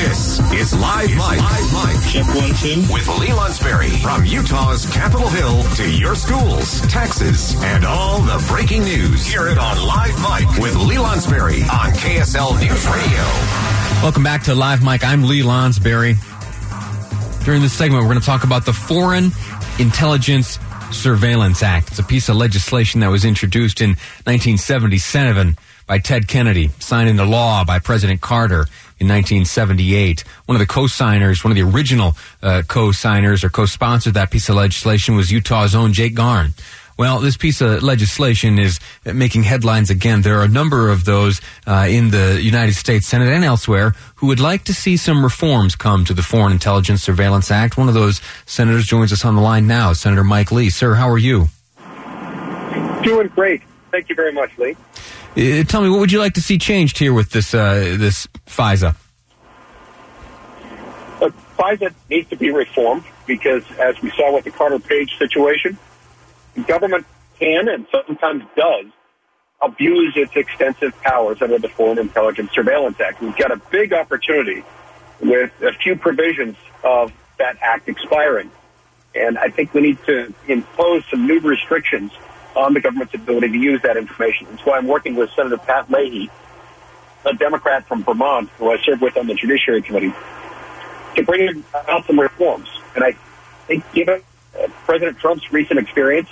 This is Live Mic. Live Mic. Check one, two. With Lee Lonsberry. From Utah's Capitol Hill to your schools, taxes, and all the breaking news. Hear it on Live Mic with Lee Lonsberry on KSL News Radio. Welcome back to Live Mic. I'm Lee Lonsberry. During this segment, we're going to talk about the Foreign Intelligence Surveillance Act. It's a piece of legislation that was introduced in 1977 by Ted Kennedy, signed into law by President Carter in 1978. One of the co-signers, one of the original uh, co-signers or co-sponsored that piece of legislation was Utah's own Jake Garn. Well, this piece of legislation is making headlines again. There are a number of those uh, in the United States Senate and elsewhere who would like to see some reforms come to the Foreign Intelligence Surveillance Act. One of those senators joins us on the line now, Senator Mike Lee. Sir, how are you? Doing great. Thank you very much, Lee. Uh, tell me, what would you like to see changed here with this uh, this FISA? Look, FISA needs to be reformed because, as we saw with the Carter Page situation, government can and sometimes does abuse its extensive powers under the Foreign Intelligence Surveillance Act. We've got a big opportunity with a few provisions of that act expiring. And I think we need to impose some new restrictions on the government's ability to use that information. That's why I'm working with Senator Pat Leahy, a Democrat from Vermont, who I serve with on the Judiciary Committee, to bring about some reforms. And I think given uh, President Trump's recent experience,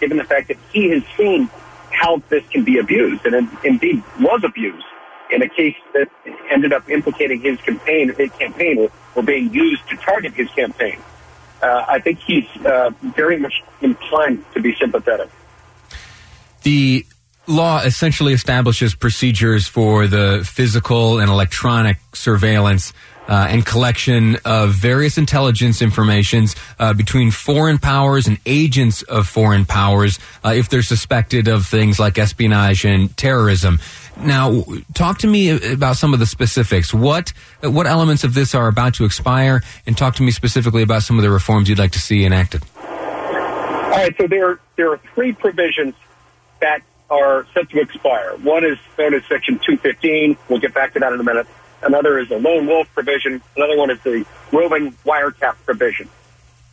given the fact that he has seen how this can be abused, and indeed was abused in a case that ended up implicating his campaign, his campaign, or, or being used to target his campaign. Uh, I think he's uh, very much inclined to be sympathetic. The law essentially establishes procedures for the physical and electronic surveillance uh, and collection of various intelligence informations uh, between foreign powers and agents of foreign powers uh, if they're suspected of things like espionage and terrorism. Now, talk to me about some of the specifics. What what elements of this are about to expire, and talk to me specifically about some of the reforms you'd like to see enacted. All right, so there there are three provisions that are set to expire. One is known as Section 215. We'll get back to that in a minute. Another is the lone wolf provision. Another one is the roving wiretap provision.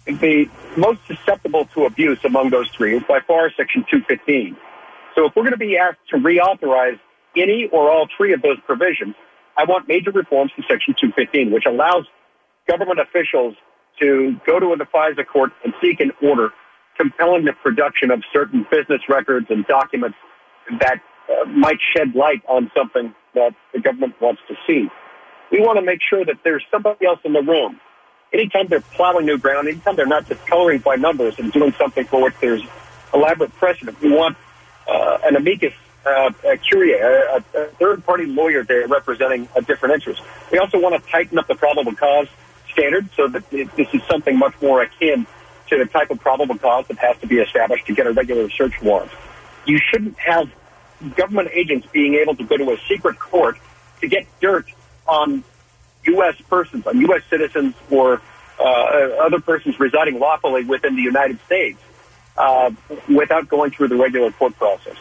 The most susceptible to abuse among those three is by far Section 215. So if we're going to be asked to reauthorize any or all three of those provisions, I want major reforms to Section 215, which allows government officials to go to the FISA court and seek an order compelling the production of certain business records and documents that uh, might shed light on something that the government wants to see. We want to make sure that there's somebody else in the room. Anytime they're plowing new ground, anytime they're not just coloring by numbers and doing something for which there's elaborate precedent, we want uh, an amicus uh, curiae, a, a third-party lawyer there representing a different interest. We also want to tighten up the probable cause standard so that it, this is something much more akin to the type of probable cause that has to be established to get a regular search warrant. You shouldn't have government agents being able to go to a secret court to get dirt on U.S. persons, on U.S. citizens, or uh, other persons residing lawfully within the United States uh, without going through the regular court process.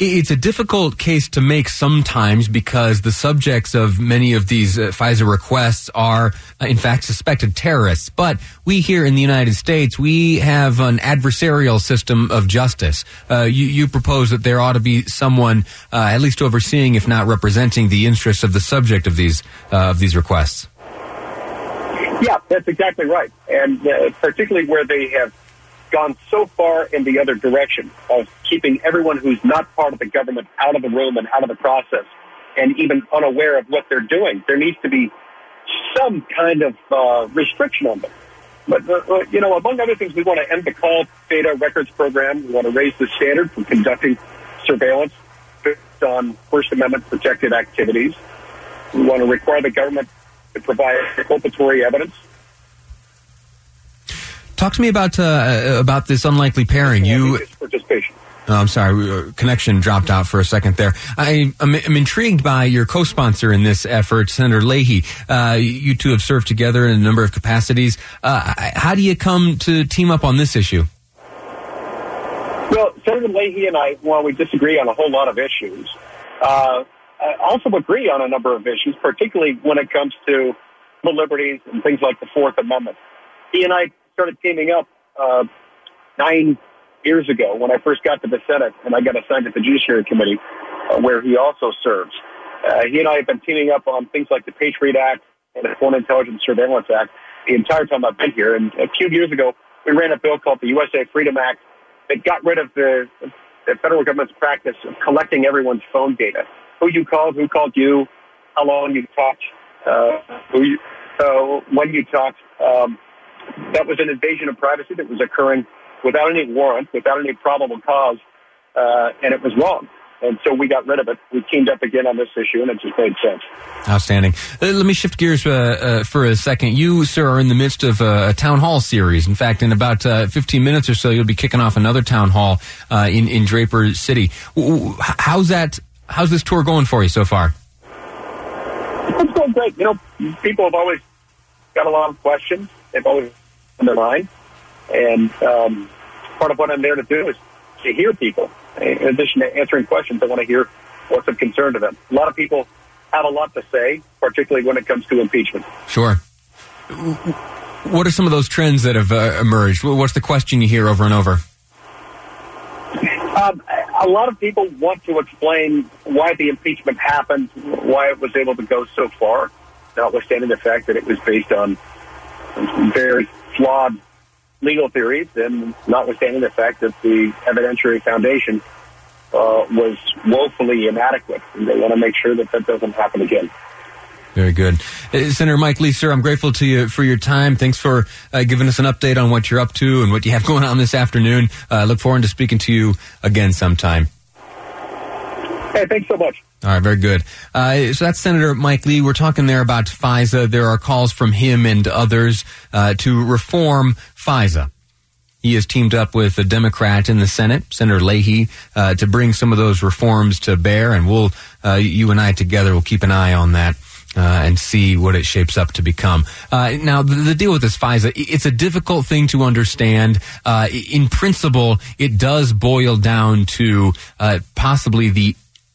It's a difficult case to make sometimes because the subjects of many of these uh, FISA requests are, uh, in fact, suspected terrorists. But we here in the United States, we have an adversarial system of justice. Uh, you, you, propose that there ought to be someone uh, at least overseeing, if not representing, the interests of the subject of these uh, of these requests. Yeah, that's exactly right, and uh, particularly where they have gone so far in the other direction of keeping everyone who's not part of the government out of the room and out of the process and even unaware of what they're doing. There needs to be some kind of uh, restriction on them. But, uh, uh you know, among other things, we want to end the call data records program. We want to raise the standard for conducting surveillance based on First Amendment protected activities. We want to require the government to provide exculpatory evidence. Talk to me about uh, about this unlikely pairing. You participation. Oh, I'm sorry, uh, connection dropped out for a second there. I, am intrigued by your co-sponsor in this effort, Senator Leahy. Uh, you two have served together in a number of capacities. Uh, how do you come to team up on this issue? Well, Senator Leahy and I, while we disagree on a whole lot of issues, uh, also agree on a number of issues, particularly when it comes to the liberties and things like the Fourth Amendment. He and I started teaming up uh, nine years ago when I first got to the Senate and I got assigned to the Judiciary Committee, uh, where he also serves. Uh, he and I have been teaming up on things like the Patriot Act and the Foreign Intelligence Surveillance Act the entire time I've been here. And a few years ago, we ran a bill called the USA Freedom Act that got rid of the, the federal government's practice of collecting everyone's phone data. Who you called, who called you, how long you talked, uh, who you, uh, when you talked. Um, that was an invasion of privacy that was occurring without any warrant, without any probable cause, uh, and it was wrong. And so we got rid of it. We teamed up again on this issue, and it just made sense. Outstanding. Uh, let me shift gears uh, uh, for a second. You, sir, are in the midst of uh, a town hall series. In fact, in about uh, 15 minutes or so, you'll be kicking off another town hall uh, in in Draper City. How's that? How's this tour going for you so far? It's going great. You know, people have always got a lot of questions. They've always in their mind, and um, part of what I'm there to do is to hear people. In addition to answering questions, I want to hear what's of concern to them. A lot of people have a lot to say, particularly when it comes to impeachment. Sure. What are some of those trends that have uh, emerged? What's the question you hear over and over? Um, a lot of people want to explain why the impeachment happened, why it was able to go so far, notwithstanding the fact that it was based on very flawed legal theories, and notwithstanding the fact that the evidentiary foundation uh, was woefully inadequate. And they want to make sure that that doesn't happen again. Very good. Uh, Senator Mike Lee, sir, I'm grateful to you for your time. Thanks for uh, giving us an update on what you're up to and what you have going on this afternoon. I uh, look forward to speaking to you again sometime. Hey, thanks so much. All right, very good. Uh, so that's Senator Mike Lee. We're talking there about FISA. There are calls from him and others uh, to reform FISA. He has teamed up with a Democrat in the Senate, Senator Leahy, uh, to bring some of those reforms to bear, and we'll, uh, you and I together, will keep an eye on that. Uh, and see what it shapes up to become. Uh, now, the, the, deal with this FISA, it's a difficult thing to understand. Uh, in principle, it does boil down to uh, possibly the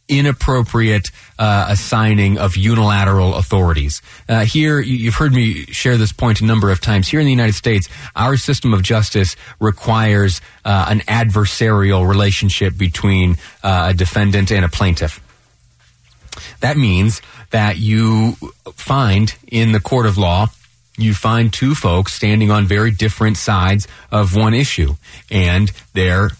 inappropriate uh, assigning of unilateral authorities. Uh, here, you've heard me share this point a number of times. Here in the United States, our system of justice requires uh, an adversarial relationship between uh, a defendant and a plaintiff. That means that you find in the court of law you find two folks standing on very different sides of one issue, and they're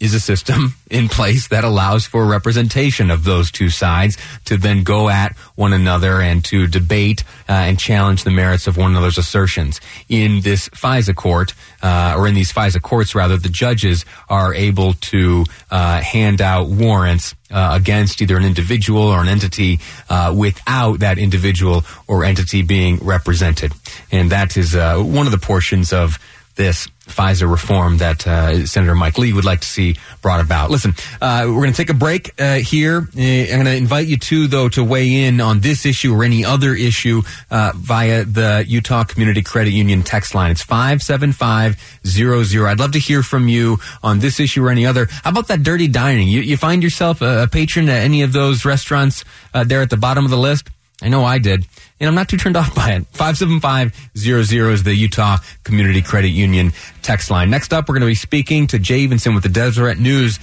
is a system in place that allows for representation of those two sides to then go at one another and to debate uh, and challenge the merits of one another's assertions. In this FISA court, uh, or in these FISA courts rather, the judges are able to uh, hand out warrants uh, against either an individual or an entity uh, without that individual or entity being represented. And that is uh, one of the portions of this FISA reform that uh, Senator Mike Lee would like to see brought about. Listen, uh, we're going to take a break uh, here. Uh, I'm going to invite you to, though, to weigh in on this issue or any other issue uh, via the Utah Community Credit Union text line. It's 57500. I'd love to hear from you on this issue or any other. How about that dirty dining? You, you find yourself a, a, patron at any of those restaurants uh, there at the bottom of the list? I know I did and I'm not too turned off by it. 57500 is the Utah Community Credit Union text line. Next up, we're going to be speaking to Jay Evensen with the Deseret News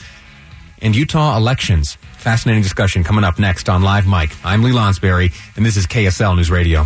and Utah elections. Fascinating discussion coming up next on Live Mic. I'm Lee Lonsberry, and this is KSL News Radio.